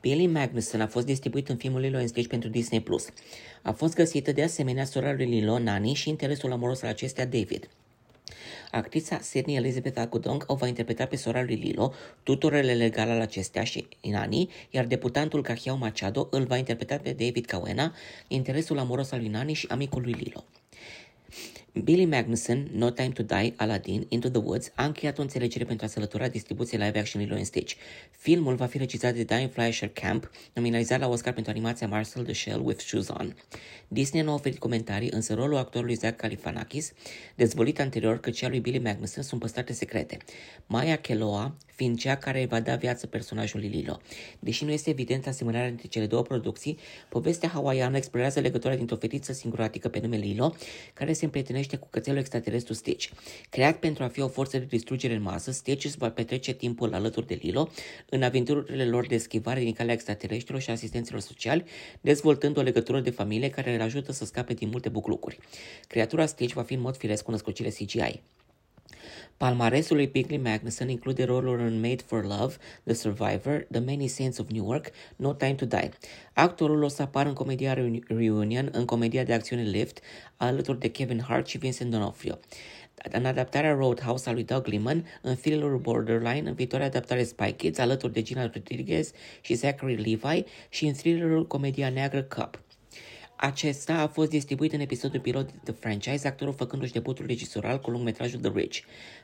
Billy Magnuson a fost distribuit în filmul Lilo Stitch pentru Disney+. A fost găsită de asemenea sora lui Lilo, Nani, și interesul amoros al acestea, David. Actrița Sydney Elizabeth Agudong o va interpreta pe sora lui Lilo, tutorele legale al acestea și Nani, iar debutantul Cahiao Machado îl va interpreta pe David Cawena, interesul amoros al lui Nani și amicul lui Lilo. Billy Magnuson, No Time to Die, Aladdin, Into the Woods, a încheiat o înțelegere pentru a sălătura distribuției live action Lilo Stitch. Filmul va fi regizat de Diane Fleischer Camp, nominalizat la Oscar pentru animația Marcel the Shell with Shoes On. Disney nu a oferit comentarii, însă rolul actorului Zach Galifianakis, dezvolit anterior că cea lui Billy Magnuson, sunt păstrate secrete. Maya Keloa, fiind cea care va da viață personajului Lilo. Deși nu este evident asemănarea între cele două producții, povestea hawaiană explorează legătura dintr-o fetiță singuratică pe nume Lilo, care se împrietenește cu cățelul extraterestru Stitch. Creat pentru a fi o forță de distrugere în masă, Stitch își va petrece timpul alături de Lilo în aventurile lor de schivare din calea extraterestrilor și asistenților sociali, dezvoltând o legătură de familie care îl ajută să scape din multe buclucuri. Creatura Stitch va fi în mod firesc cu născocile CGI. Palmaresul lui Bigley Magnuson include roluri în Made for Love, The Survivor, The Many Saints of Newark, No Time to Die. Actorul o să apară în comedia Reunion, în comedia de acțiune Lift, alături de Kevin Hart și Vincent D'Onofrio. În adaptarea Roadhouse a lui Doug Liman, în filmul Borderline, în viitoarea adaptare Spy Kids, alături de Gina Rodriguez și Zachary Levi și în thrillerul Comedia Neagră Cup. Acesta a fost distribuit în episodul pilot de franchise, actorul făcându-și debutul regisoral cu lungmetrajul The Rich.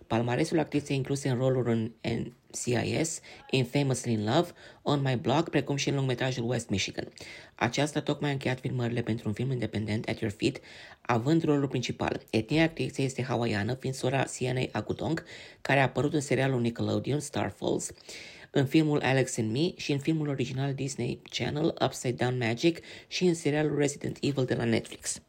Palmaresul actriței incluse în roluri în NCIS, In Famously in Love, On My Block, precum și în lungmetrajul West Michigan. Aceasta tocmai a încheiat filmările pentru un film independent, At Your Feet, având rolul principal. Etnia actriței este hawaiană, fiind sora CNA Agudong, care a apărut în serialul Nickelodeon Star Falls în filmul Alex and Me și în filmul original Disney Channel Upside Down Magic și în serialul Resident Evil de la Netflix.